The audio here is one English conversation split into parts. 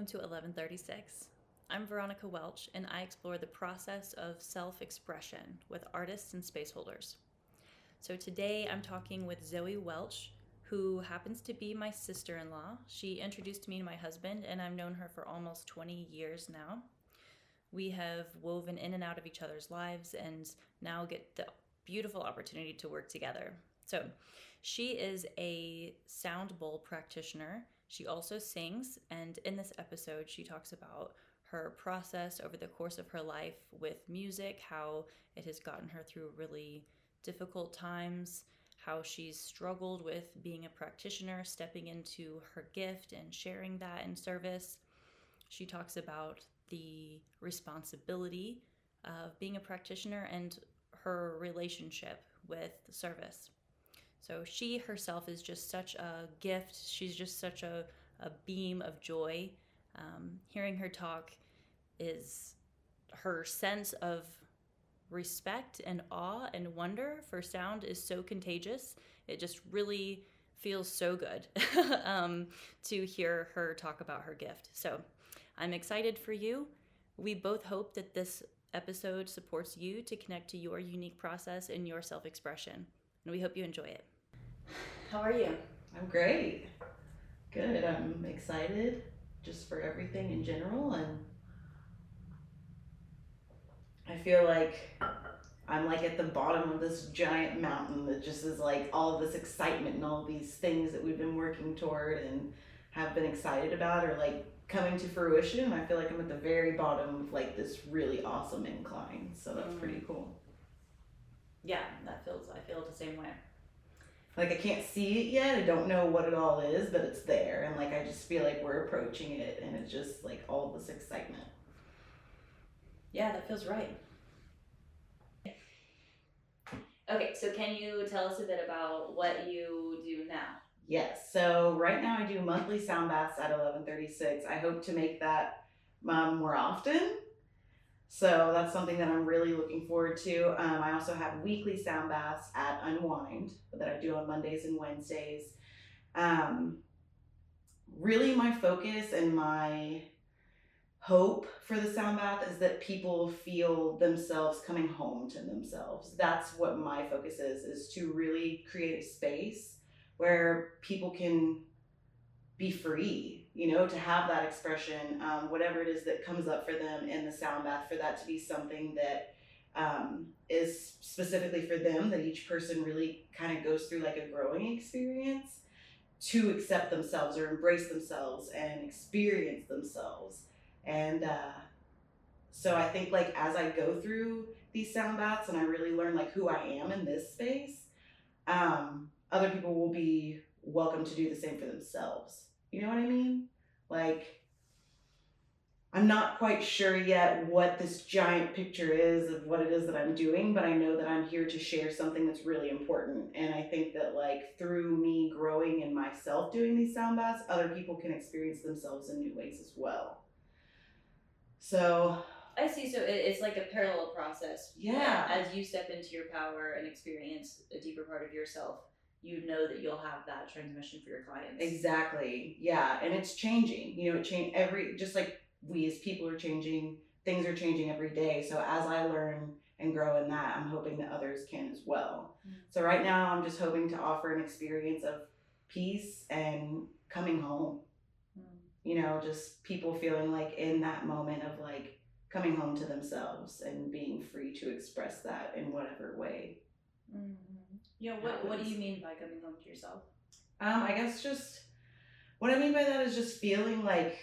welcome to 1136. I'm Veronica Welch, and I explore the process of self expression with artists and spaceholders. So today I'm talking with Zoé Welch, who happens to be my sister in law. She introduced me to my husband, and I've known her for almost 20 years now. We have woven in and out of each other's lives and now get the beautiful opportunity to work together. So, she is a sound bowl practitioner. She also sings, and in this episode, she talks about her process over the course of her life with music, how it has gotten her through really difficult times, how she's struggled with being a practitioner, stepping into her gift and sharing that in service. She talks about the responsibility of being a practitioner and her relationship with service. So she herself is just such a gift. She's just such a, a beam of joy. Um, hearing her talk is her sense of respect and awe and wonder for sound is so contagious. It just really feels so good um, to hear her talk about her gift. So I'm excited for you. We both hope that this episode supports you to connect to your unique process and your self expression. And we hope you enjoy it. How are you? I'm great. Good. I'm excited just for everything in general and I feel like I'm like at the bottom of this giant mountain that just is like all of this excitement and all these things that we've been working toward and have been excited about are like coming to fruition. I feel like I'm at the very bottom of like this really awesome incline. So that's mm. pretty cool. Yeah, that feels I feel the same way. Like I can't see it yet. I don't know what it all is, but it's there and like I just feel like we're approaching it and it's just like all this excitement. Yeah, that feels right. Okay, so can you tell us a bit about what you do now? Yes. So right now I do monthly sound baths at 1136. I hope to make that um, more often. So that's something that I'm really looking forward to. Um, I also have weekly sound baths at Unwind that I do on Mondays and Wednesdays. Um, really, my focus and my hope for the sound bath is that people feel themselves coming home to themselves. That's what my focus is, is to really create a space where people can be free, you know, to have that expression, um, whatever it is that comes up for them in the sound bath, for that to be something that um, is specifically for them, that each person really kind of goes through like a growing experience to accept themselves or embrace themselves and experience themselves and uh, so I think like as I go through these sound baths and I really learn like who I am in this space, um, other people will be welcome to do the same for themselves. You know what I mean? Like I'm not quite sure yet what this giant picture is of what it is that I'm doing, but I know that I'm here to share something that's really important. And I think that like through me growing in myself doing these sound baths, other people can experience themselves in new ways as well. So I see. So it's like a parallel process. Yeah. As you step into your power and experience a deeper part of yourself, you know that you'll have that transmission for your clients. Exactly. Yeah, and it's changing. You know, it change every just like we as people are changing. Things are changing every day. So as I learn and grow in that, I'm hoping that others can as well. Mm-hmm. So right now, I'm just hoping to offer an experience of peace and coming home you know, just people feeling like in that moment of like coming home to themselves and being free to express that in whatever way. Mm-hmm. Yeah, what, what do you mean by coming home to yourself? Um, I guess just what I mean by that is just feeling like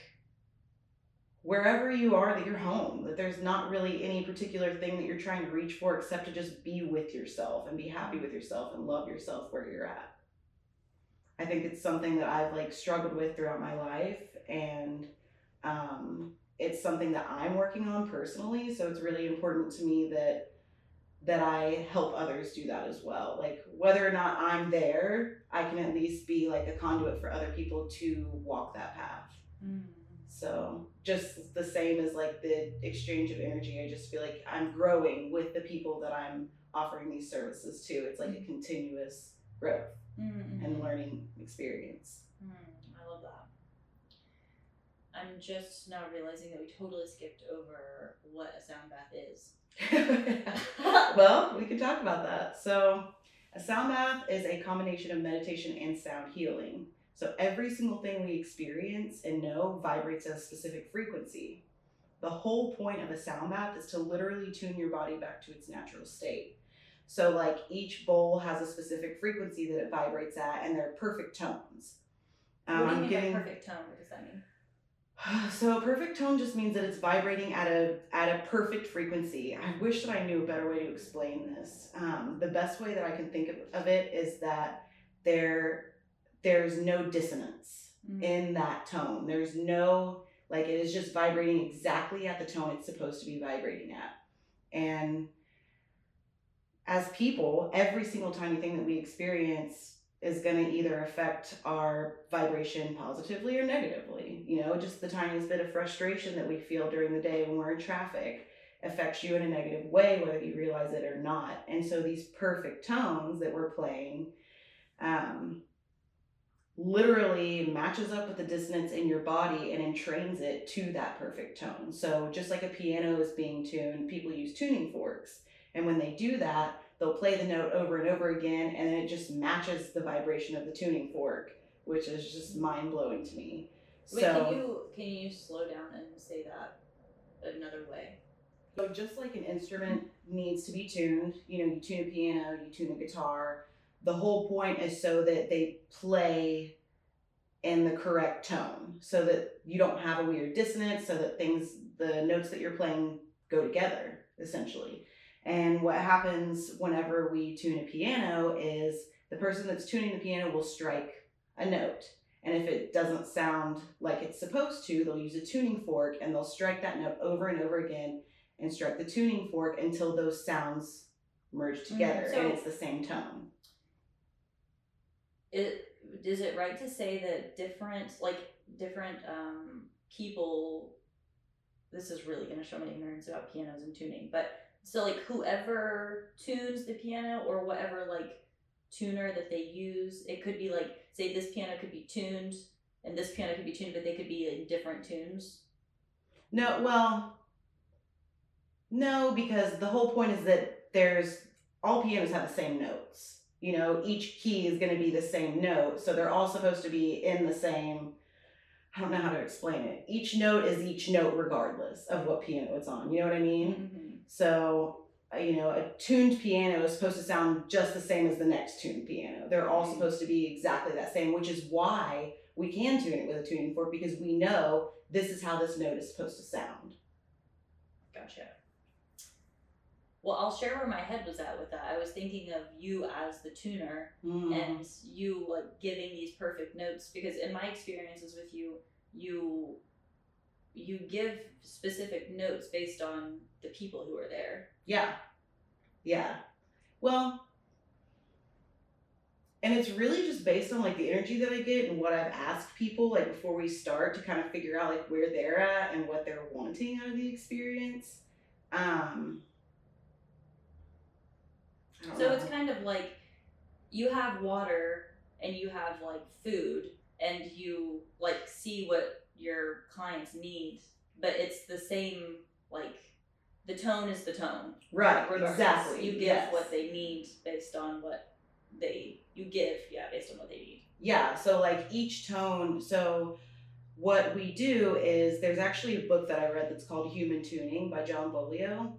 wherever you are that you're home that there's not really any particular thing that you're trying to reach for except to just be with yourself and be happy with yourself and love yourself where you're at i think it's something that i've like struggled with throughout my life and um, it's something that I'm working on personally. So it's really important to me that that I help others do that as well. Like whether or not I'm there, I can at least be like a conduit for other people to walk that path. Mm. So just the same as like the exchange of energy, I just feel like I'm growing with the people that I'm offering these services to. It's like a continuous growth mm-hmm. and learning experience. Mm, I love that. I'm just now realizing that we totally skipped over what a sound bath is. well, we can talk about that. So, a sound bath is a combination of meditation and sound healing. So, every single thing we experience and know vibrates at a specific frequency. The whole point of a sound bath is to literally tune your body back to its natural state. So, like each bowl has a specific frequency that it vibrates at, and they're perfect tones. Um, what do you mean giving... by perfect tone? What does that mean? So a perfect tone just means that it's vibrating at a at a perfect frequency. I wish that I knew a better way to explain this. Um, the best way that I can think of, of it is that there there's no dissonance mm-hmm. in that tone. There's no like it is just vibrating exactly at the tone it's supposed to be vibrating at. And as people, every single tiny thing that we experience is going to either affect our vibration positively or negatively. You know, just the tiniest bit of frustration that we feel during the day when we're in traffic affects you in a negative way, whether you realize it or not. And so these perfect tones that we're playing um, literally matches up with the dissonance in your body and entrains it to that perfect tone. So just like a piano is being tuned, people use tuning forks. And when they do that, they'll play the note over and over again and it just matches the vibration of the tuning fork which is just mind-blowing to me. Wait, so can you can you slow down and say that another way? So just like an instrument needs to be tuned you know you tune a piano you tune a guitar the whole point is so that they play in the correct tone so that you don't have a weird dissonance so that things the notes that you're playing go together essentially and what happens whenever we tune a piano is the person that's tuning the piano will strike a note. And if it doesn't sound like it's supposed to, they'll use a tuning fork and they'll strike that note over and over again and strike the tuning fork until those sounds merge mm-hmm. together mm, so and it's the same tone. It is it right to say that different like different um, people this is really going to show my ignorance about pianos and tuning, but so like whoever tunes the piano or whatever like tuner that they use, it could be like say this piano could be tuned and this piano could be tuned, but they could be in different tunes. No, well, no, because the whole point is that there's all pianos have the same notes. You know, each key is going to be the same note, so they're all supposed to be in the same. I don't know how to explain it. Each note is each note, regardless of what piano it's on. You know what I mean? Mm-hmm. So, uh, you know, a tuned piano is supposed to sound just the same as the next tuned piano. They're all supposed to be exactly that same, which is why we can tune it with a tuning fork because we know this is how this note is supposed to sound. Gotcha. Well, I'll share where my head was at with that. I was thinking of you as the tuner mm. and you like giving these perfect notes because in my experiences with you, you you give specific notes based on the people who are there. Yeah. Yeah. Well, and it's really just based on like the energy that I get and what I've asked people like before we start to kind of figure out like where they're at and what they're wanting out of the experience. Um So know. it's kind of like you have water and you have like food and you like see what your clients need, but it's the same like the tone is the tone. Right. Exactly. You give yes. what they need based on what they you give, yeah, based on what they need. Yeah. So like each tone, so what we do is there's actually a book that I read that's called Human Tuning by John Beaulieu.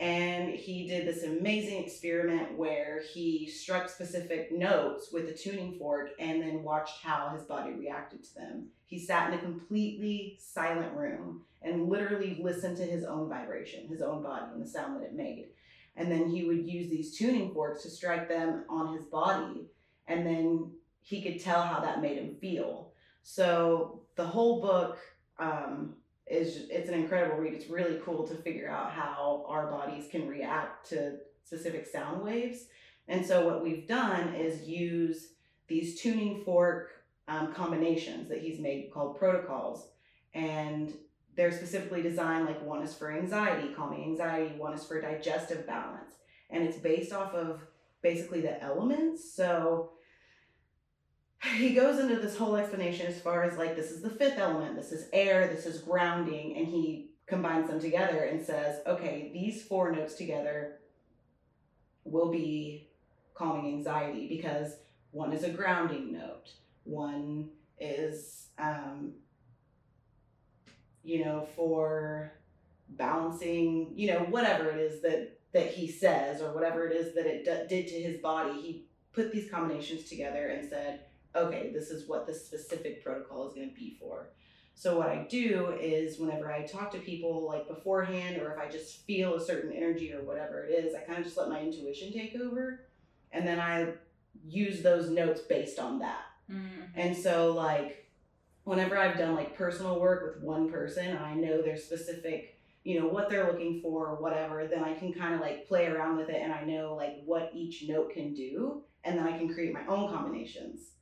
And he did this amazing experiment where he struck specific notes with a tuning fork and then watched how his body reacted to them. He sat in a completely silent room and literally listened to his own vibration, his own body, and the sound that it made. And then he would use these tuning forks to strike them on his body. And then he could tell how that made him feel. So the whole book um, is it's an incredible read. It's really cool to figure out how our bodies can react to specific sound waves. And so what we've done is use these tuning fork um, combinations that he's made called protocols. And they're specifically designed like one is for anxiety, calming anxiety, one is for digestive balance. And it's based off of basically the elements. So he goes into this whole explanation as far as like this is the fifth element, this is air, this is grounding, and he combines them together and says, okay, these four notes together will be calming anxiety because one is a grounding note, one is, um, you know, for balancing, you know, whatever it is that that he says or whatever it is that it d- did to his body. He put these combinations together and said, okay, this is what the specific protocol is going to be for. So what I do is whenever I talk to people like beforehand or if I just feel a certain energy or whatever it is, I kind of just let my intuition take over and then I use those notes based on that. Mm-hmm. And so like whenever I've done like personal work with one person and I know their specific, you know, what they're looking for or whatever, then I can kind of like play around with it and I know like what each note can do and then I can create my own combinations.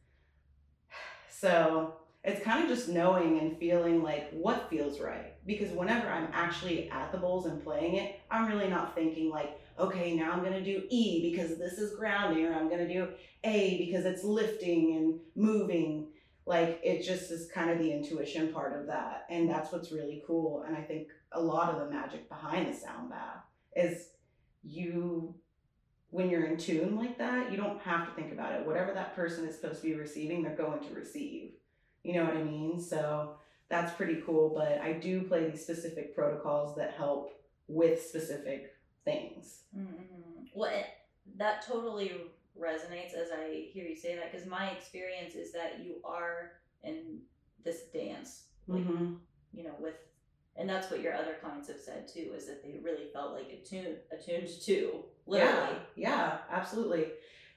So it's kind of just knowing and feeling like what feels right. Because whenever I'm actually at the bowls and playing it, I'm really not thinking like, okay, now I'm gonna do E because this is grounding, or I'm gonna do A because it's lifting and moving. Like it just is kind of the intuition part of that. And that's what's really cool. And I think a lot of the magic behind the sound bath is you when you're in tune like that, you don't have to think about it. Whatever that person is supposed to be receiving, they're going to receive. You know what I mean? So that's pretty cool. But I do play these specific protocols that help with specific things. Mm-hmm. Well, it, that totally resonates as I hear you say that because my experience is that you are in this dance, like, Mm-hmm. you know, with, and that's what your other clients have said too, is that they really felt like attuned, attuned to, literally. Yeah, yeah, absolutely.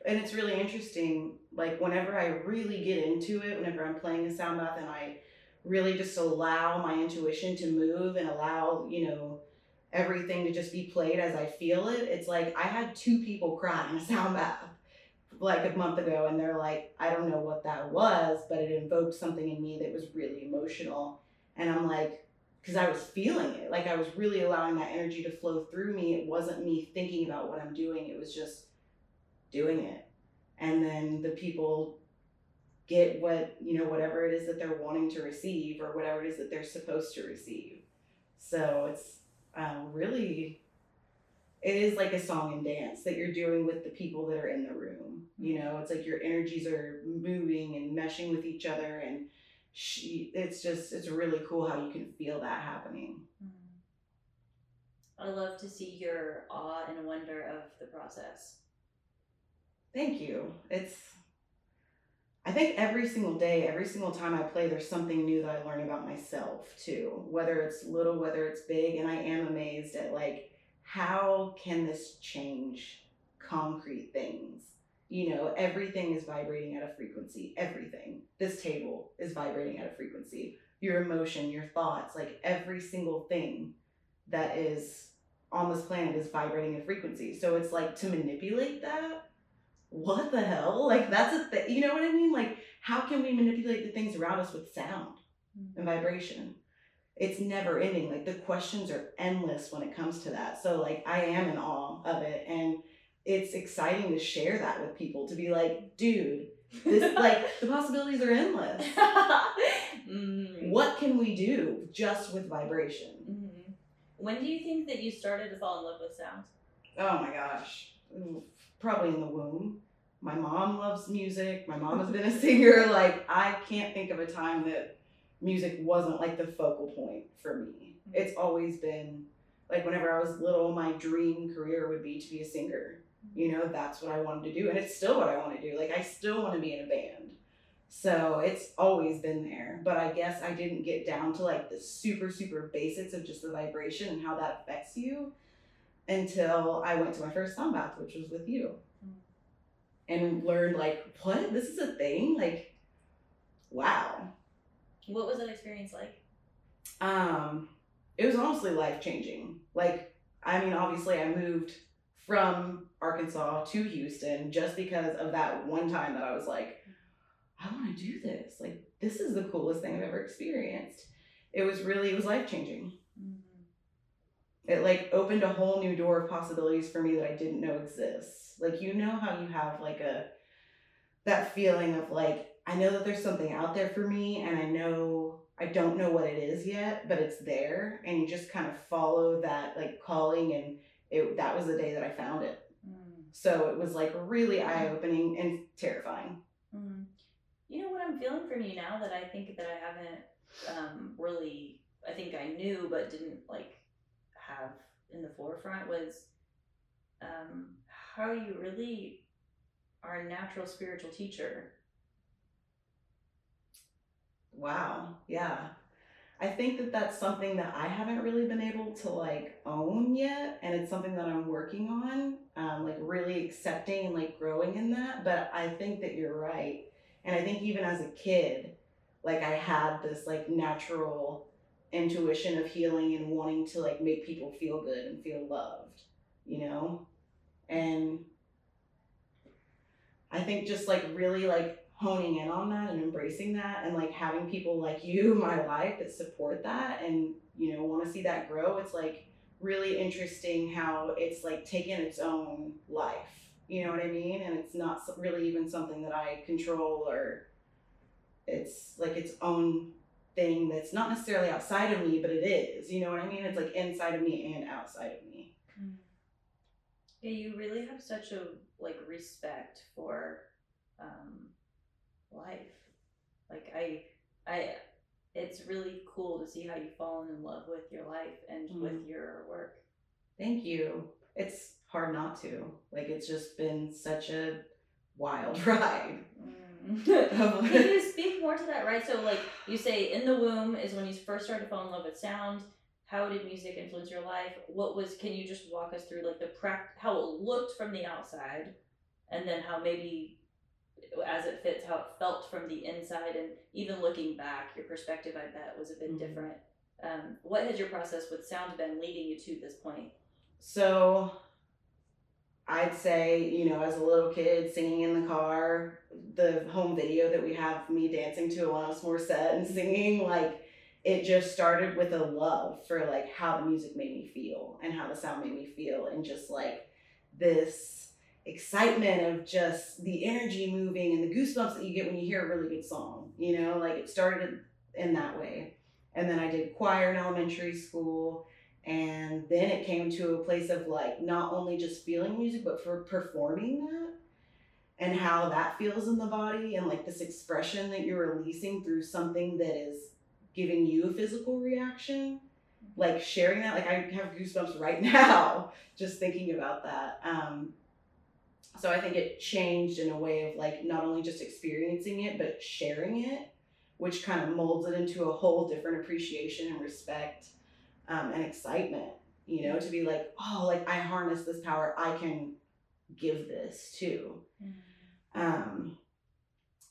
And it's really interesting. Like whenever I really get into it, whenever I'm playing a sound bath and I really just allow my intuition to move and allow, you know, everything to just be played as I feel it, it's like I had two people cry in a sound bath like a month ago and they're like, I don't know what that was, but it invoked something in me that was really emotional. And I'm like, because I was feeling it. Like I was really allowing that energy to flow through me. It wasn't me thinking about what I'm doing, it was just doing it. And then the people get what, you know, whatever it is that they're wanting to receive or whatever it is that they're supposed to receive. So it's um, really, it is like a song and dance that you're doing with the people that are in the room. You know, it's like your energies are moving and meshing with each other and she it's just it's really cool how you can feel that happening Mm. I love to see your awe and wonder of the process. thank you it's i think every single day every single time i play there's something new that i learn about myself too whether it's little whether it's big and i am amazed at like how can this change concrete things you know everything is vibrating at a frequency. Everything. This table is vibrating at a frequency. Your emotion your thoughts like every single thing that is on this planet is vibrating a frequency. So it's like to manipulate that? What the hell? Like that's a thing you know what i mean? Like how can we manipulate the things around us with sound and mm-hmm. vibration? It's never ending. Like the questions are endless when it comes to that. So like i am in awe of it. And it's exciting to share that with people to be like dude this like the possibilities are endless. Mm. what can we do just with vibration? Mhm. When do you think that you started to fall in love with sound? oh my gosh. Probably in the womb. My mom loves music. My mom has been a singer. Like i can't think of a time that music wasn't like the focal point for me. It's always been like whenever i was little my dream career would be to be a singer you know that's what i wanted to do and it's still what i want to do like i still want to be in a band. So it's always been there but i guess i didn't get down to like the super super basics of just the vibration and how that affects you until i went to my first sound bath which was with you. Mm. and learned like what? This is a thing? Like wow. What was that experience like? um it was honestly life changing like i mean obviously i moved from arkansas to houston just because of that one time that i was like i want to do this. Like this is the coolest thing i've ever experienced. It was really it was life changing mm-hmm. it like opened a whole new door of possibilities for me that i didn't know exists. Like you know how you have like a that feeling of like I know that there's something out there for me, and I know I don't know what it is yet, but it's there, and you just kind of follow that like calling, and it that was the day that I found it. So it was like really eye opening and terrifying. Mm. You know what I'm feeling from you now that I think that I haven't um, really, I think I knew but didn't like have in the forefront was um, how you really are a natural spiritual teacher. Wow. Yeah. I think that that's something that I haven't really been able to like own yet, and it's something that I'm working on, um, like really accepting and like growing in that. But I think that you're right, and I think even as a kid, like I had this like natural intuition of healing and wanting to like make people feel good and feel loved, you know, and I think just like really like honing in on that and embracing that and like having people like you my life that support that and you know want to see that grow it's like really interesting how it's like taken its own life you know what i mean? And it's not really even something that i control or it's like its own thing that's not necessarily outside of me but it is you know what i mean? It's like inside of me and outside of me. Yeah, you really have such a like respect for um, life. Like I, I, it's really cool to see how you've fallen in love with your life and Mm. with your work. Thank you. It's hard not to. Like it's just been such a wild ride. Mm. Can you speak more to that? Right. So, like you say, in the womb is when you first started to fall in love with sound. How did music influence your life? What was? Can you just walk us through like the prac how it looked from the outside, and then how maybe as it fits how it felt from the inside, and even looking back, your perspective I bet was a bit Mhm. different. Um, what has your process with sound been leading you to this point? So I'd say, you know, as a little kid singing in the car, the home video that we have me dancing to Alanis Morissette and singing, like it just started with a love for like how the music made me feel and how the sound made me feel and just like this excitement of just the energy moving and the goosebumps that you get when you hear a really good song you know like it started in that way. And then i did choir in elementary school and then it came to a place of like not only just feeling music but for performing that and how that feels in the body and like this expression that you're releasing through something that is giving you a physical reaction like sharing that like i have goosebumps right now just thinking about that. Um so i think it changed in a way of like not only just experiencing it but sharing it which kind of molds it into a whole different appreciation and respect um, and excitement you know to be like oh like i harness this power. I can give this too. Um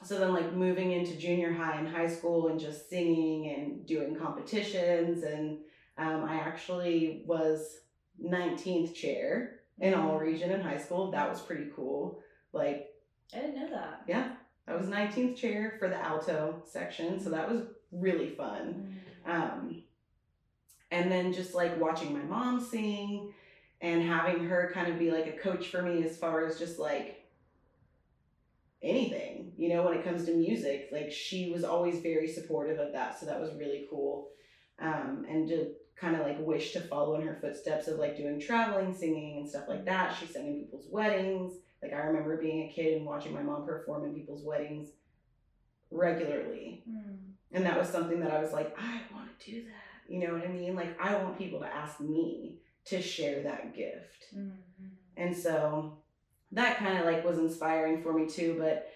so then like moving into junior high and high school and just singing and doing competitions and um, i actually was 19th chair in all region in high school that was pretty cool like I didn't know that. yeah i was 19th chair for the alto section so that was really fun um, and then just like watching my mom sing and having her kind of be like a coach for me as far as just like anything, you know, when it comes to music. Like she was always very supportive of that. So that was really cool. Um, and to kind of like wish to follow in her footsteps of like doing traveling, singing, and stuff like that. She sang in people's weddings. Like I remember being a kid and watching my mom perform in people's weddings regularly. Mm. And that was something that I was like, I want to do that. You know what I mean? Like, I want people to ask me to share that gift. Mm. And so that kind of like was inspiring for me too. But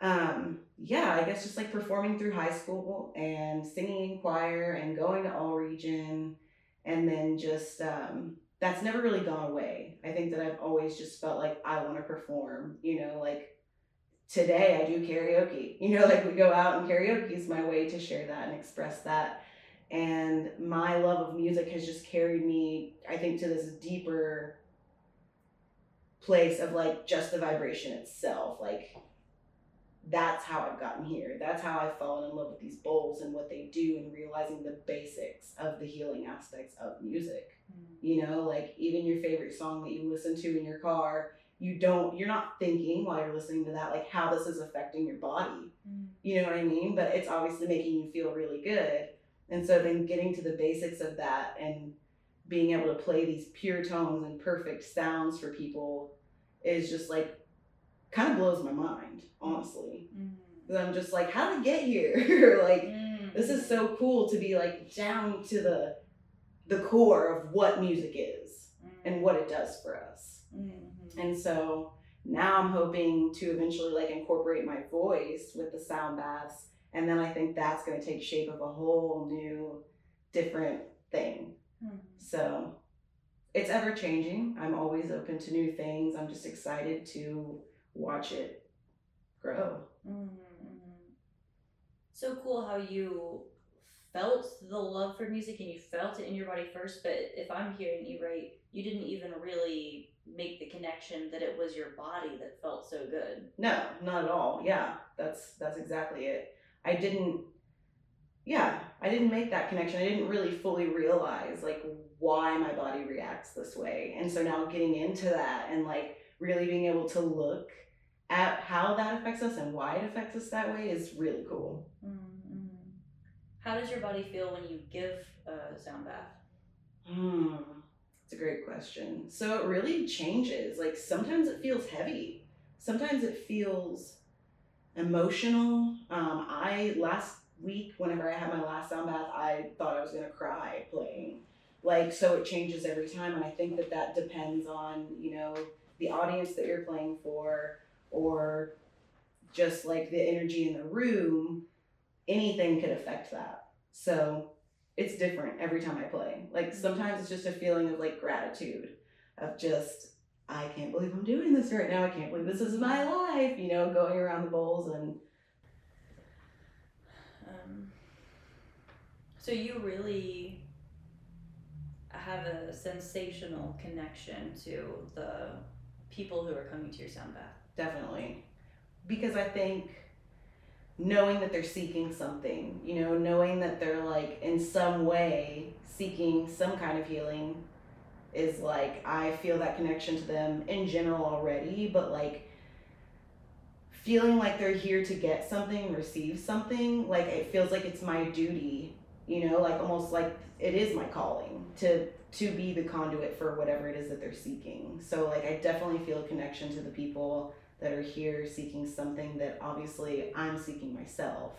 um, yeah, I guess just like performing through high school and singing in choir and going to all region. And then just, um, that's never really gone away. I think that I've always just felt like I want to perform, you know, like today I do karaoke. You know, like we go out and karaoke is my way to share that and express that. And my love of music has just carried me, I think, to this deeper place of like just the vibration itself. Like that's how I've gotten here. That's how I've fallen in love with these bowls and what they do and realizing the basics of the healing aspects of music. You know, like even your favorite song that you listen to in your car, you don't you're not thinking while you're listening to that like how this is affecting your body. Mm. You know what I mean? But it's obviously making you feel really good. And so then getting to the basics of that and being able to play these pure tones and perfect sounds for people is just like kind of blows my mind, honestly. Mm-hmm. I'm just like, how did get here? like, mm-hmm. this is so cool to be like down to the the core of what music is mm-hmm. and what it does for us. Mm-hmm. And so now I'm hoping to eventually like incorporate my voice with the sound baths. And then I think that's going to take shape of a whole new, different thing. Mm-hmm. So it's ever changing. I'm always open to new things. I'm just excited to watch it grow. Mm-hmm. So cool how you felt the love for music and you felt it in your body first, but if I'm hearing you right, you didn't even really make the connection that it was your body that felt so good. No, not at all. Yeah, that's that's exactly it. I didn't yeah, I didn't make that connection. I didn't really fully realize like why my body reacts this way. And so now getting into that and like really being able to look at how that affects us and why it affects us that way is really cool. Mm-hmm. How does your body feel when you give a sound bath? Hmm, it's a great question. So it really changes. Like sometimes it feels heavy, sometimes it feels emotional. Um, I last week, whenever I had my last sound bath, I thought I was gonna cry playing. Like so, it changes every time, and I think that that depends on you know the audience that you're playing for, or just like the energy in the room anything could affect that. So it's different every time I play. Like sometimes it's just a feeling of like gratitude of just I can't believe I'm doing this right now. I can't believe this is my life, you know, going around the bowls and um, so you really have a sensational connection to the people who are coming to your sound bath. Definitely. Because I think knowing that they're seeking something, you know, knowing that they're like in some way seeking some kind of healing is like I feel that connection to them in general already, but like feeling like they're here to get something, receive something, like it feels like it's my duty, you know, like almost like it is my calling to to be the conduit for whatever it is that they're seeking. So like I definitely feel a connection to the people that are here seeking something that obviously I'm seeking myself.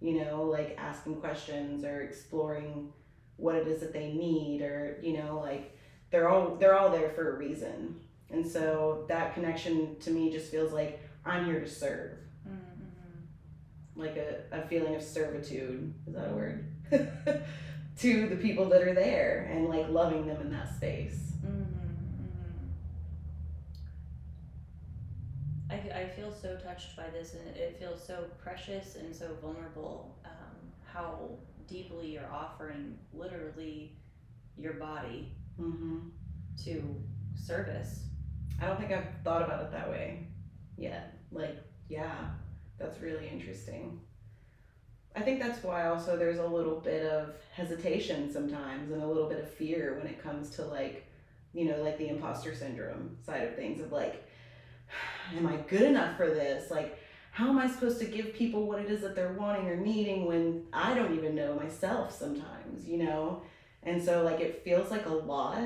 You know, like asking questions or exploring what it is that they need or, you know, like they're all they're all there for a reason. And so that connection to me just feels like I'm here to serve. Mm-hmm. Like a, a feeling of servitude. Is that a word? to the people that are there and like loving them in that space. I, I feel so touched by this, and it feels so precious and so vulnerable. Um, how deeply you're offering literally your body mm-hmm. to service. I don't think I've thought about it that way yet. Like, yeah, that's really interesting. I think that's why also there's a little bit of hesitation sometimes and a little bit of fear when it comes to like, you know, like the imposter syndrome side of things of like, am I good enough for this? Like, how am I supposed to give people what it is that they're wanting or needing when I don't even know myself sometimes, you know? And so like it feels like a lot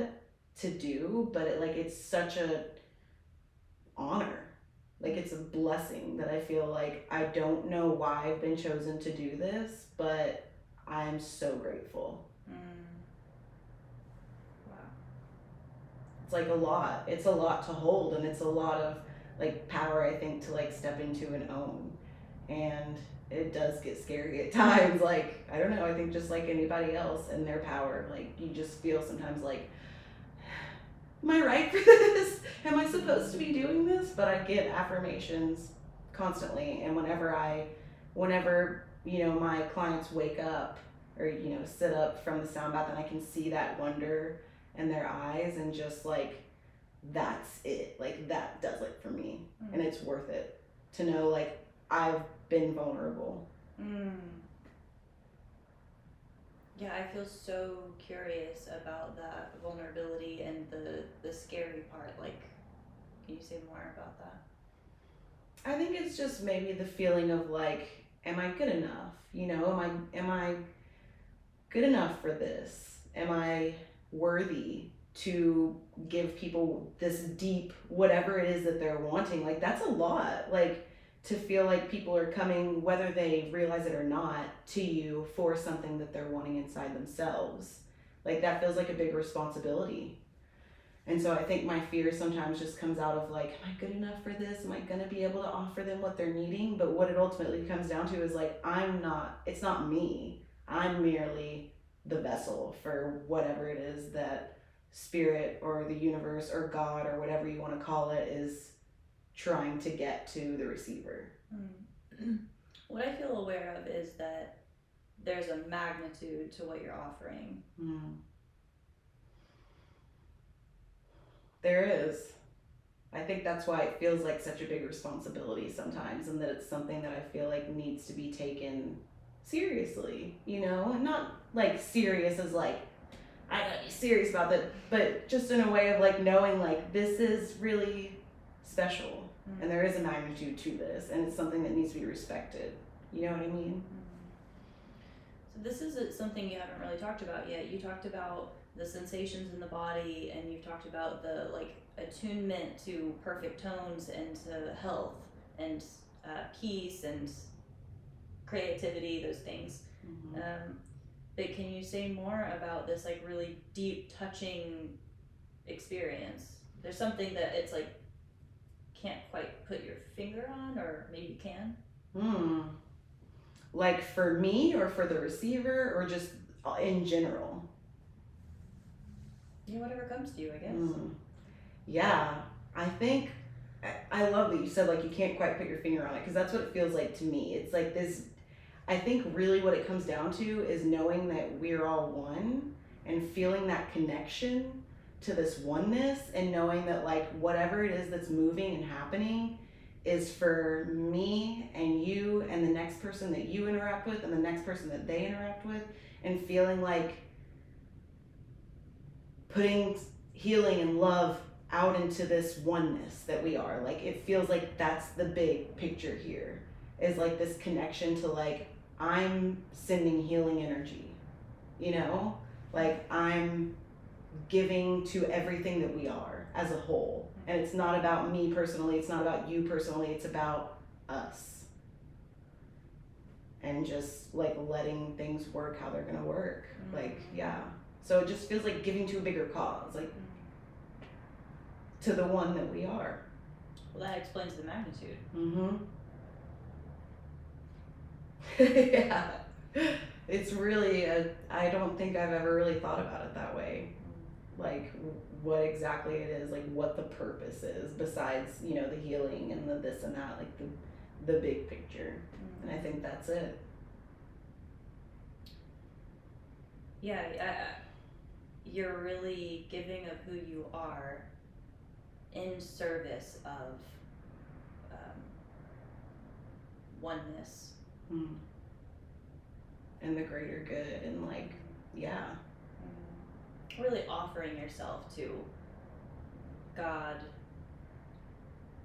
to do, but it like it's such a honor. Like it's a blessing that I feel like I don't know why I've been chosen to do this, but I'm so grateful. Mm. Wow. It's like a lot. It's a lot to hold and it's a lot of like power I think to like step into and own. And it does get scary at times. Like, I don't know, I think just like anybody else and their power, like you just feel sometimes like am I right for this? Am I supposed to be doing this? But I get affirmations constantly and whenever I whenever, you know, my clients wake up or, you know, sit up from the sound bath and I can see that wonder in their eyes and just like that's it. Like that does it for me. Mm. And it's worth it to know like I've been vulnerable. Mm. Yeah, I feel so curious about that vulnerability and the the scary part. Like, can you say more about that? I think it's just maybe the feeling of like am I good enough? You know, am I am I good enough for this? Am I worthy to give people this deep whatever it is that they're wanting? Like that's a lot. Like to feel like people are coming whether they realize it or not to you for something that they're wanting inside themselves. Like that feels like a big responsibility. And so I think my fear sometimes just comes out of like, am I good enough for this? Am I going to be able to offer them what they're needing? But what it ultimately comes down to is like, I'm not, it's not me. I'm merely the vessel for whatever it is that spirit or the universe or God or whatever you want to call it is trying to get to the receiver. Mm. What I feel aware of is that there's a magnitude to what you're offering. Mm. There is. I think that's why it feels like such a big responsibility sometimes, and that it's something that I feel like needs to be taken seriously, you know? Not like serious as like, I serious about that, but just in a way of like knowing like this is really special Mm. and there is a magnitude to this, and it's something that needs to be respected. You know what I mean? So this is a- something you haven't really talked about yet. You talked about the sensations in the body, and you've talked about the like attunement to perfect tones and to health and uh, peace and creativity. Those things. Mhm. Um, but can you say more about this like really deep touching experience? There's something that it's like can't quite put your finger on, or maybe you can. Hmm. Like for me or for the receiver or just uh, in general? Yeah, whatever comes to you, I guess. Hmm. Yeah, I think I- I love that you said like you can't quite put your finger on it because that's what it feels like to me. It's like this. I think really what it comes down to is knowing that we're all one and feeling that connection to this oneness and knowing that like whatever it is that's moving and happening is for me and you and the next person that you interact with and the next person that they interact with and feeling like putting healing and love out into this oneness that we are. Like it feels like that's the big picture here is like this connection to like i'm sending healing energy you know? Like i'm giving to everything that we are as a whole. And it's not about me personally it's not about you personally it's about us. And just like letting things work how they're gonna work. Like yeah. So it just feels like giving to a bigger cause like to the one that we are. Well, that explains the magnitude. mm-hmm yeah. It's really a i don't think i've ever really thought about it that way. Like what exactly it is like what the purpose is besides you know the healing and the this and that like the the big picture. And i think that's it. Yeah, you're really giving of who you are in service of um, oneness. Mm. and the greater good and like yeah Really offering yourself to God.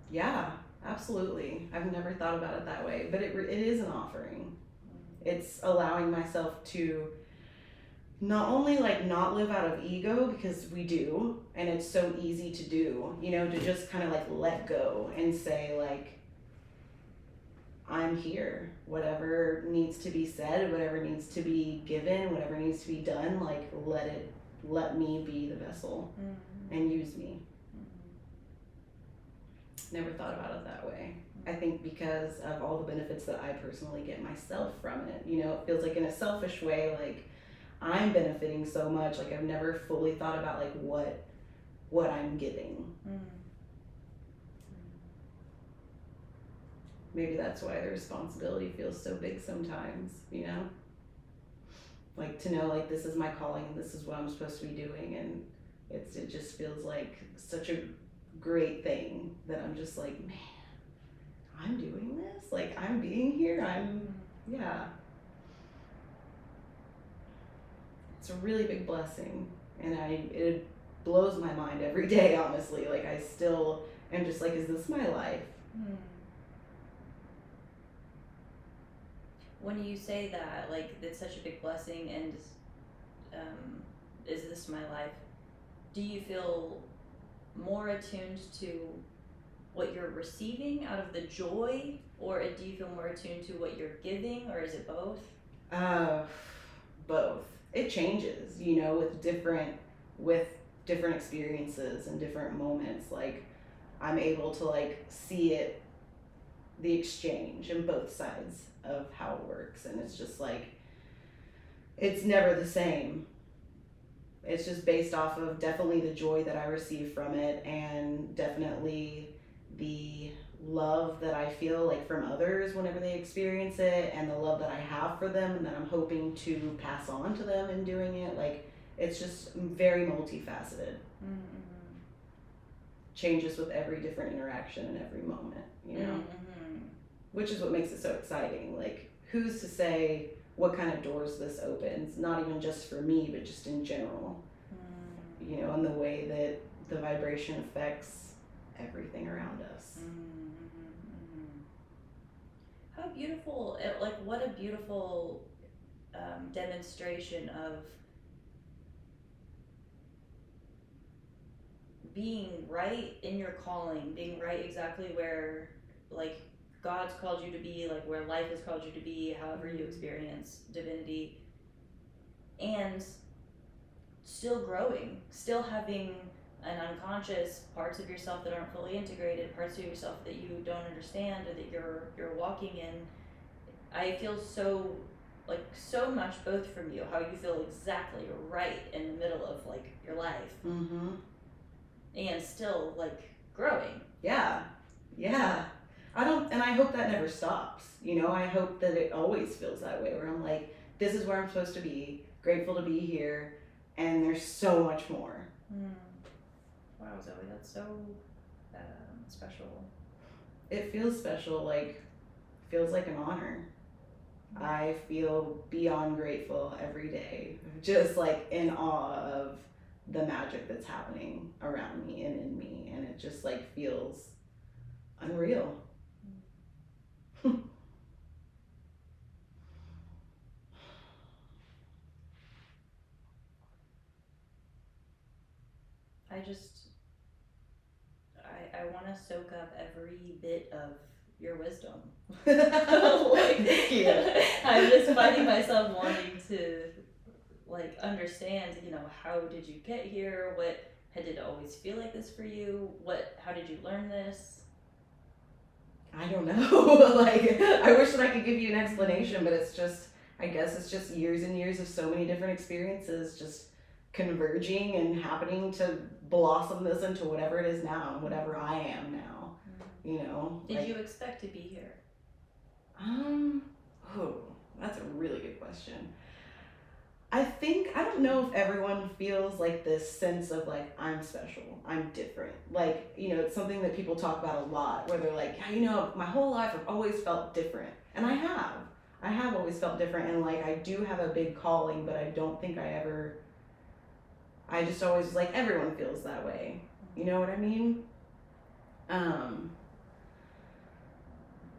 yeah absolutely i've never thought about it that way but it, it is an offering it's allowing myself to not only like not live out of ego because we do and it's so easy to do you know to just kind of like let go and say like i'm here whatever needs to be said whatever needs to be given whatever needs to be done like let it let me be the vessel mm-hmm. and use me never thought about it that way. I mm-hmm. think because of all the benefits that I personally get myself from it. You know, it feels like in a selfish way, like I'm benefiting so much. Like I've never fully thought about like what what I'm giving. Mm-hmm. Maybe that's why the responsibility feels so big sometimes, you know? Like to know like this is my calling and this is what I'm supposed to be doing and it's it just feels like such a great thing that I'm just like, man, I'm doing this. Like I'm being here. I'm yeah. It's a really big blessing, and I it blows my mind every day. Honestly, like I still am just like, is this my life? Hmm. When you say that, like it's such a big blessing, and um, is this my life? Do you feel more attuned to what you're receiving out of the joy, or do you feel more attuned to what you're giving, or is it both? Uh, both. It changes, you know, with different with different experiences and different moments. Like I'm able to like see it, the exchange and both sides of how it works, and it's just like it's never the same. It's just based off of definitely the joy that I receive from it, and definitely the love that I feel like from others whenever they experience it and the love that I have for them and that I'm hoping to pass on to them in doing it. Like it's just very multifaceted. Mm-hmm. Changes with every different interaction and every moment, you know? Mm-hmm. Which is what makes it so exciting. Like who's to say what kind of doors this opens, not even just for me, but just in general. Mm-hmm. You know, and the way that the vibration affects everything around us. Mm-hmm. How beautiful! It, like what a beautiful um, demonstration of being right in your calling, being right exactly where like God's called you to be, like where life has called you to be, however you experience divinity, and still growing, still having an unconscious parts of yourself that aren't fully integrated, parts of yourself that you don't understand or that you're you're walking in. I feel so like so much both from you, how you feel exactly right in the middle of like your life Mm-hmm. and still like growing. Yeah. Yeah. I don't, and I hope that never stops. You know, I hope that it always feels that way where I'm like, this is where I'm supposed to be, grateful to be here, and there's so much more. Mm. Wow, Zoé, that's so um, special. It feels special, like, feels like an honor. I feel beyond grateful every day, just like in awe of the magic that's happening around me and in me, and it just like feels unreal. I just, I, I want to soak up every bit of your wisdom. Thank you. I'm just finding myself wanting to, like, understand. You know, how did you get here? What did it always feel like this for you? What? How did you learn this? I don't know. like, I wish that I could give you an explanation, but it's just, I guess it's just years and years of so many different experiences just converging and happening to blossom this into whatever it is now and whatever I am now. You know? Did like- you expect to be here? Um, oh, that's a really good question. I think I don't know if everyone feels like this sense of like I'm special, I'm different. Like you know, it's something that people talk about a lot. Where they're like, yeah, you know, my whole life I've always felt different, and I have. I have always felt different, and like I do have a big calling, but I don't think I ever. I just always like everyone feels that way. You know what I mean? Um.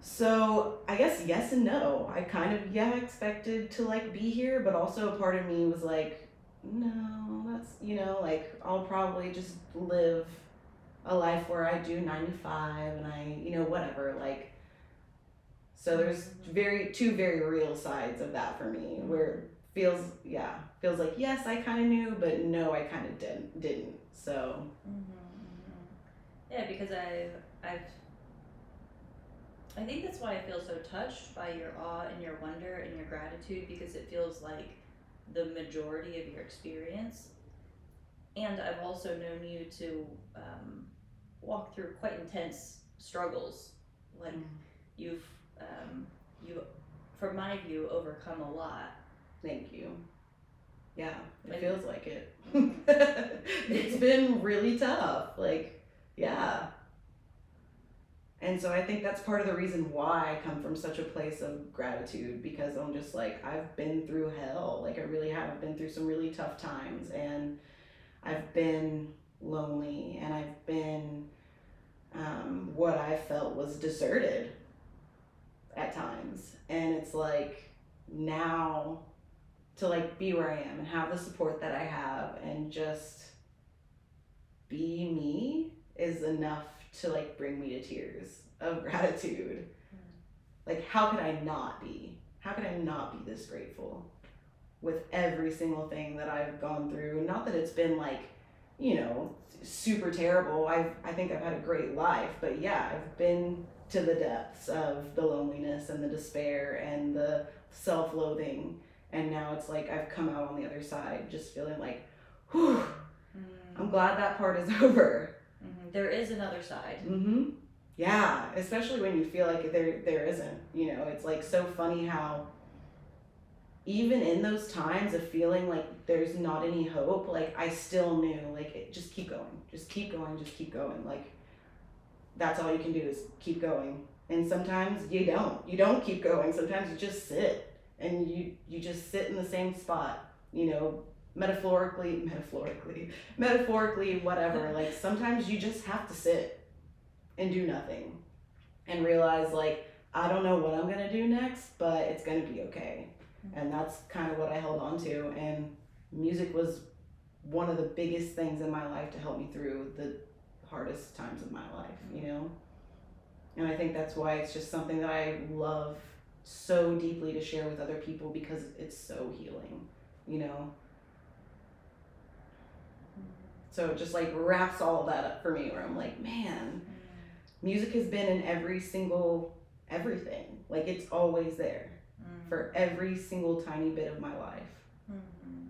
So I guess yes and no. I kind of yeah expected to like be here, but also a part of me was like, no, that's you know like I'll probably just live a life where I do nine to five and I you know whatever like. So there's very two very real sides of that for me where feels yeah feels like yes I kind of knew but no I kind of didn't didn't so Mm-hmm. Yeah, because I've I've I think that's why I feel so touched by your awe and your wonder and your gratitude because it feels like the majority of your experience. And I've also known you to um, walk through quite intense struggles. Like you've um, you, from my view, overcome a lot. Thank you. Yeah, it Like- feels like it. it's been really tough. Like, yeah. And so I think that's part of the reason why I come from such a place of gratitude because I'm just like, I've been through hell. Like, I really have. I've been through some really tough times and I've been lonely and I've been um, what I felt was deserted at times. And it's like, now to like be where I am and have the support that I have and just be me is enough to like bring me to tears of gratitude. Hmm. Like how could I not be? How could I not be this grateful with every single thing that I've gone through? Not that it's been like, you know, super terrible. I've I think I've had a great life, but yeah, I've been to the depths of the loneliness and the despair and the self-loathing and now it's like I've come out on the other side just feeling like whew hmm. I'm glad that part is over. There is another side. Mm-hmm. Yeah, especially when you feel like there there isn't. You know, it's like so funny how even in those times of feeling like there's not any hope, like I still knew like it, just keep going, just keep going, just keep going. Like that's all you can do is keep going. And sometimes you don't. You don't keep going. Sometimes you just sit and you you just sit in the same spot. You know, metaphorically, metaphorically, metaphorically, whatever. like sometimes you just have to sit and do nothing and realize like I don't know what I'm gonna do next, but it's gonna be okay. And that's kind of what I held on to. And music was one of the biggest things in my life to help me through the hardest times of my life, you know? And I think that's why it's just something that I love so deeply to share with other people because it's so healing, you know? So it just like wraps all that up for me where I'm like, man, music has been in every single everything. Like it's always there mm-hmm. for every single tiny bit of my life. Mm-hmm.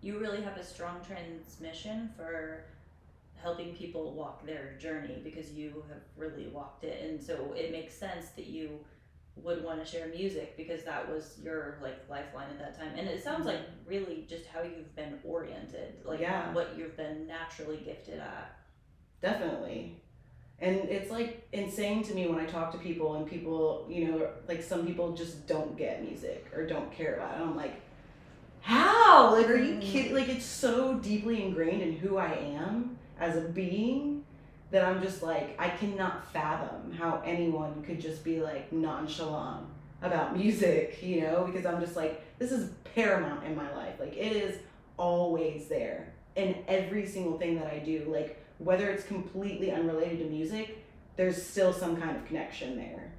You really have a strong transmission for helping people walk their journey because you have really walked it. And so it makes sense that you would want to share music because that was your like lifeline at that time and it sounds like mm-hmm. really just how you've been oriented like yeah. what you've been naturally gifted at definitely and it's like insane to me when i talk to people and people you know like some people just don't get music or don't care about it i'm like how like are you mm-hmm. kidding like it's so deeply ingrained in who i am as a being that I'm just like, I cannot fathom how anyone could just be like nonchalant about music, you know, because I'm just like, this is paramount in my life. Like, it is always there in every single thing that I do. Like, whether it's completely unrelated to music, there's still some kind of connection there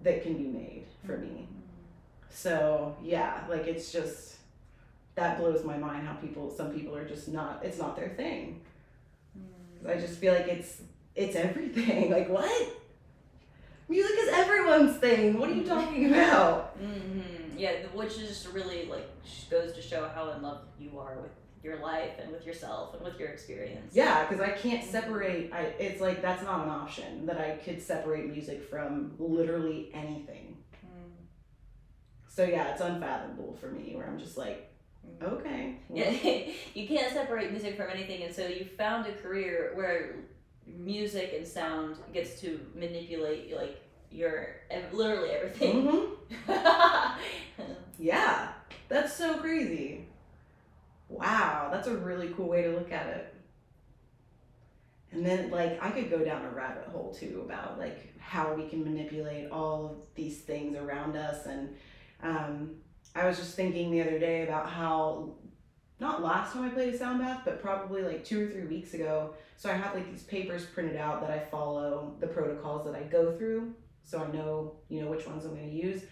that can be made for me. So, yeah, like, it's just, that blows my mind how people, some people are just not, it's not their thing. Mm. I just feel like it's it's everything. Like what? Music is everyone's thing. What are you talking about? Mm-hmm. Yeah, which is just really like goes to show how in love you are with your life and with yourself and with your experience. Yeah, because I can't mm-hmm. separate. I it's like that's not an option that I could separate music from literally anything. Mm. So yeah, it's unfathomable for me. Where I'm just like, mm. okay. Well. Yeah, you can't separate music from anything, and so you found a career where music and sound gets to manipulate like your literally everything. Mm-hmm. yeah, that's so crazy. Wow, that's a really cool way to look at it. And then like I could go down a rabbit hole too about like how we can manipulate all of these things around us and um, I was just thinking the other day about how not last time I played a sound bath, but probably like two or three weeks ago. So I have like these papers printed out that I follow the protocols that I go through, so I know you know which ones I'm going to use.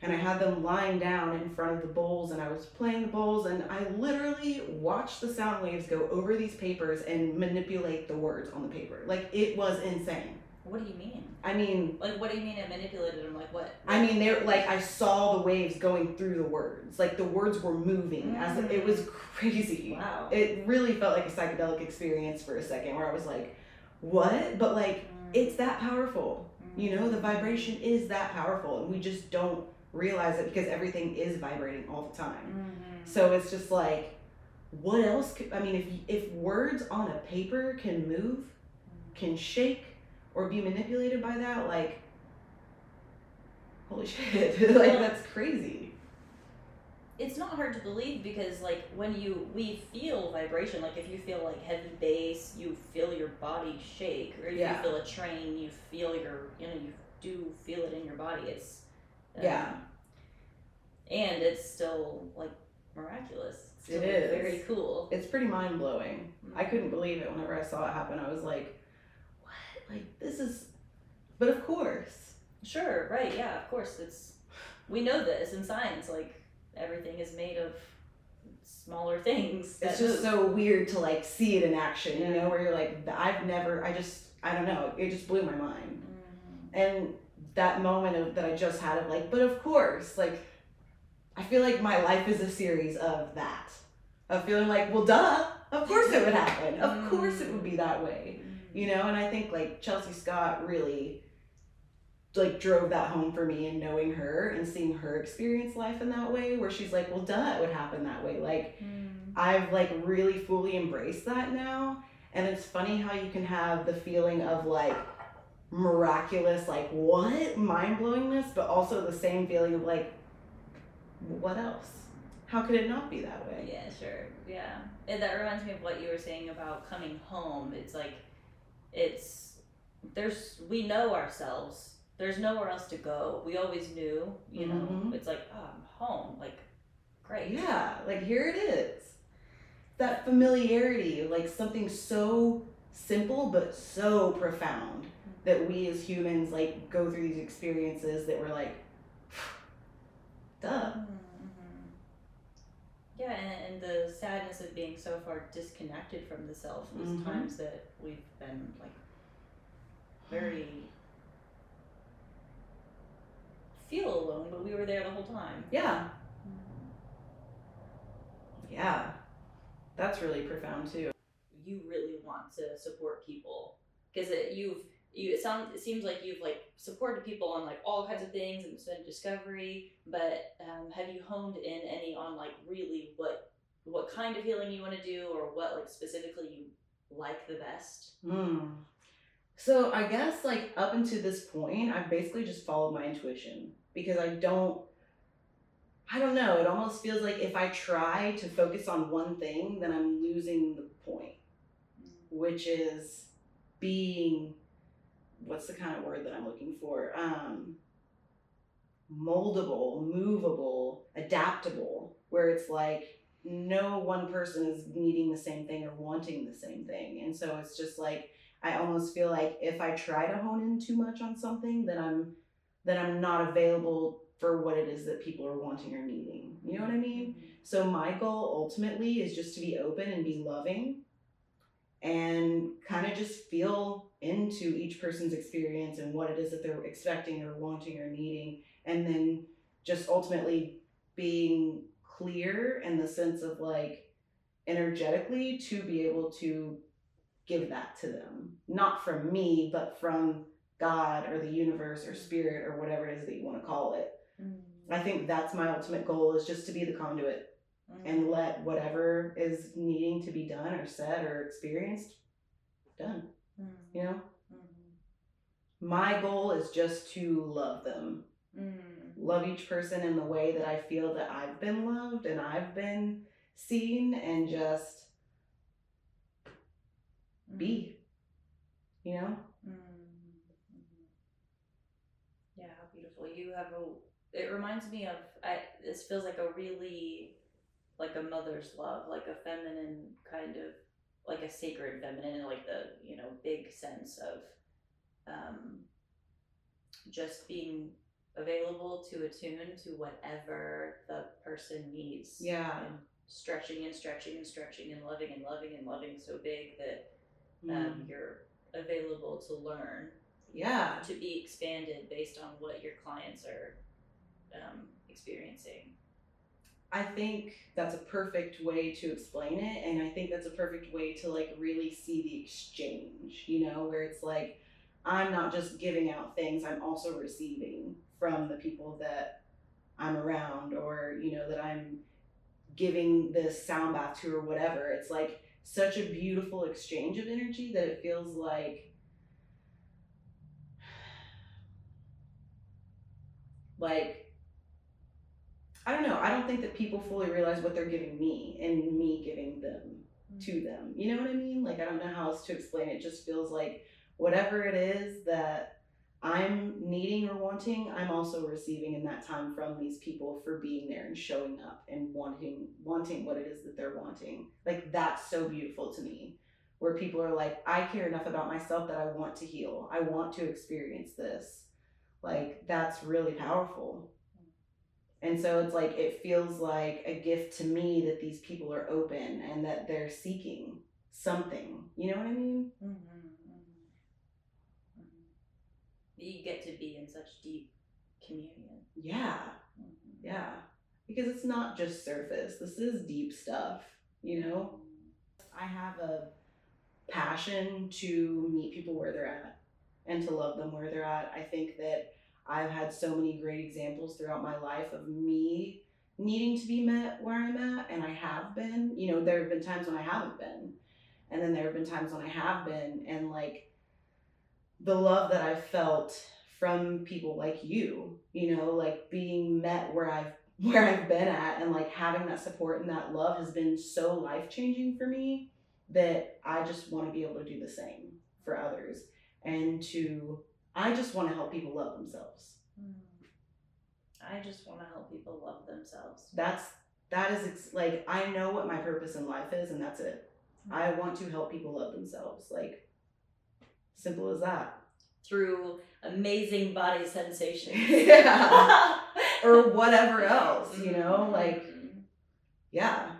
And I had them lying down in front of the bowls, and I was playing the bowls, and I literally watched the sound waves go over these papers and manipulate the words on the paper. Like it was insane. What do you mean? I mean, like, what do you mean it manipulated them? Like, what? I mean, they're like I saw the waves going through the words. Like the words were moving mm. as it was crazy. Wow. It really felt like a psychedelic experience for a second, where I was like, "What?" But like, mm. it's that powerful. Mm. You know, the vibration is that powerful, and we just don't realize it because everything is vibrating all the time. Mm-hmm. So it's just like, what else? Could, I mean, if if words on a paper can move, mm. can shake or be manipulated by that, like, holy shit, like well, that's crazy. It's not hard to believe because, like, when you we feel vibration, like if you feel like heavy bass, you feel your body shake, or if yeah. you feel a train, you feel your, you know, you do feel it in your body. It's um, yeah. and it's still like miraculous. It's It is. very cool. It's pretty mind blowing. I couldn't believe it whenever I saw it happen. I was like? Like, this is. But of course. Sure, right, yeah, of course. It's we know this in science. Like everything is made of smaller things. It's just move. so weird to like see it in action, you know, where you're like, I've never, I just, I don't know, it just blew my mind. Mhm. And that moment of, that I just had of like, but of course, like, I feel like my life is a series of that. Of feeling like, well, duh, of course it would happen. Of course it would be that way. You know and i think like chelsea scott really like drove that home for me and knowing her and seeing her experience life in that way where she's like well duh it would happen that way like Mm. i've like really fully embraced that now and it's funny how you can have the feeling of like miraculous like what mind-blowingness but also the same feeling of like what else how could it not be that way Yeah, sure. Yeah. And that reminds me of what you were saying about coming home. It's like it's there's we know ourselves. There's nowhere else to go. We always knew, you know. Mhm. It's like, oh, I'm home. Like great. Yeah, like here it is. That familiarity, like something so simple but so profound that we as humans like go through these experiences that we're like, duh. Mhm. Yeah, and, and the sadness of being so far disconnected from the self. These Mhm. times that we've been like very feel alone, but we were there the whole time. Yeah, yeah. That's really profound too. You really want to support people because you've you it sounds it seems like you've like supported people on like all kinds of things and it's been discovery. But um, have you honed in any on like really what what kind of healing you want to do or what like specifically you like the best? Hmm. So I guess like up until this point, I've basically just followed my intuition because I don't I don't know, it almost feels like if I try to focus on one thing, then I'm losing the point, which is being what's the kind of word that I'm looking for? Um moldable, movable, adaptable, where it's like no one person is needing the same thing or wanting the same thing. And so it's just like I almost feel like if I try to hone in too much on something, then I'm then I'm not available for what it is that people are wanting or needing. You know what I mean? So my goal ultimately is just to be open and be loving and kind of just feel into each person's experience and what it is that they're expecting or wanting or needing. And then just ultimately being clear in the sense of like energetically to be able to give that to them. Not from me but from god or the universe or spirit or whatever it is that you want to call it. Mm. I think that's my ultimate goal is just to be the conduit mm. and let whatever is needing to be done or said or experienced done Mm-hmm. you know mm-hmm. my goal is just to love them mm-hmm. love each person in the way that i feel that i've been loved and i've been seen and just be you know Yeah, how beautiful. You have a. It reminds me of. I. This feels like a really, like a mother's love, like a feminine kind of, like a sacred feminine, in like the you know big sense of, um. Just being available to attune to whatever the person needs. yeah And stretching and stretching and stretching and loving and loving and loving so big that Mm. um, you're available to learn yeah to be expanded based on what your clients are um, experiencing. I think that's a perfect way to explain it. And I think that's a perfect way to like really see the exchange, you know, where it's like, I'm not just giving out things, I'm also receiving from the people that I'm around or, you know, that I'm giving this sound bath to or whatever. It's like such a beautiful exchange of energy that it feels like like I don't know. I don't think that people fully realize what they're giving me and me giving them mm. to them. You know what I mean? Like I don't know how else to explain it. it just feels like whatever it is that I'm needing or wanting, I'm also receiving in that time from these people for being there and showing up and wanting wanting what it is that they're wanting. Like that's so beautiful to me. Where people are like, I care enough about myself that I want to heal. I want to experience this. Like that's really powerful. And so it's like it feels like a gift to me that these people are open and that they're seeking something. You know what I mean? Mm-hmm. You get to be in such deep communion. Yeah. Mm-hmm. Yeah. Because it's not just surface. This is deep stuff, you know? I have a passion to meet people where they're at and to love them where they're at. I think that I've had so many great examples throughout my life of me needing to be met where I'm at, and I have been. You know, there have been times when I haven't been, and then there have been times when I have been, and like the love that I've felt from people like you, you know, like being met where I've where I've been at and like having that support and that love has been so life changing for me that I just want to be able to do the same for others and to I just want to help people love themselves. Mm. I just want to help people love themselves. That's that is ex- like I know what my purpose in life is and that's it. I want to help people love themselves. Like simple as that. Through amazing body sensations. Yeah. or whatever else, you know? Like Mhm. yeah.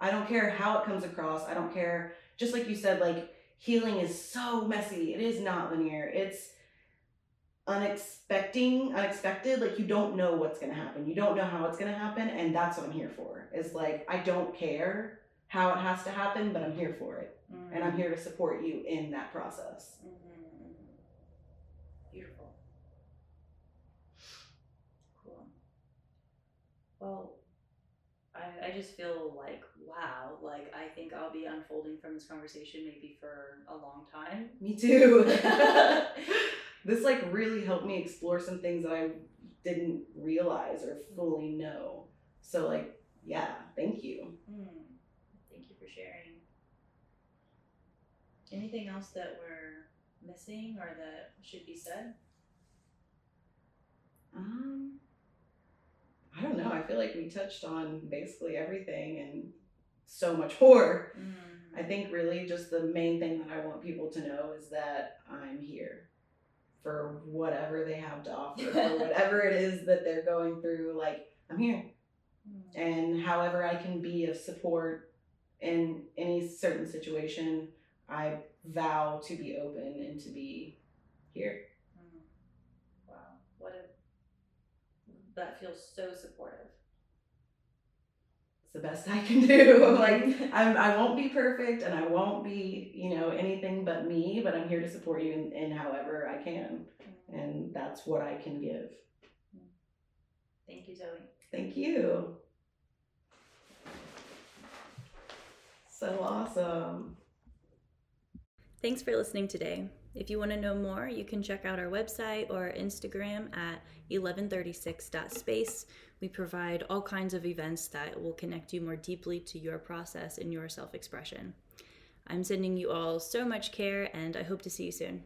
I don't care how it comes across. I don't care just like you said like healing is so messy. It is not linear. It's unexpecting unexpected like you don't know what's going to happen you don't know how it's going to happen and that's what i'm here for is like i don't care how it has to happen but i'm here for it and i'm here to support you in that process Mhm. Beautiful. Cool. Well, I, I just feel like, wow, like I think I'll be unfolding from this conversation maybe for a long time. me too this like really helped me explore some things that i didn't realize or fully know. So like yeah thank you. Mm. Thank you for sharing. Anything else that we're missing or that should be said? um i don't know. I feel like we touched on basically everything and so much more. I think really just the main thing that I want people to know is that I'm here for whatever they have to offer, for whatever it is that they're going through. Like, I'm here. Mm. And however I can be of support in any certain situation, I vow to be open and to be here. Mm. Wow, what a that feels so supportive. It's the best I can do. like, I'm, I won't be perfect and I won't be, you know, anything but me, but I'm here to support you in, in however I can. Mm. And that's what I can give. Thank you, Zoé. Thank you. So awesome. Thanks for listening today. If you want to know more, you can check out our website or Instagram at 1136.space. We provide all kinds of events that will connect you more deeply to your process and your self expression. I'm sending you all so much care, and I hope to see you soon.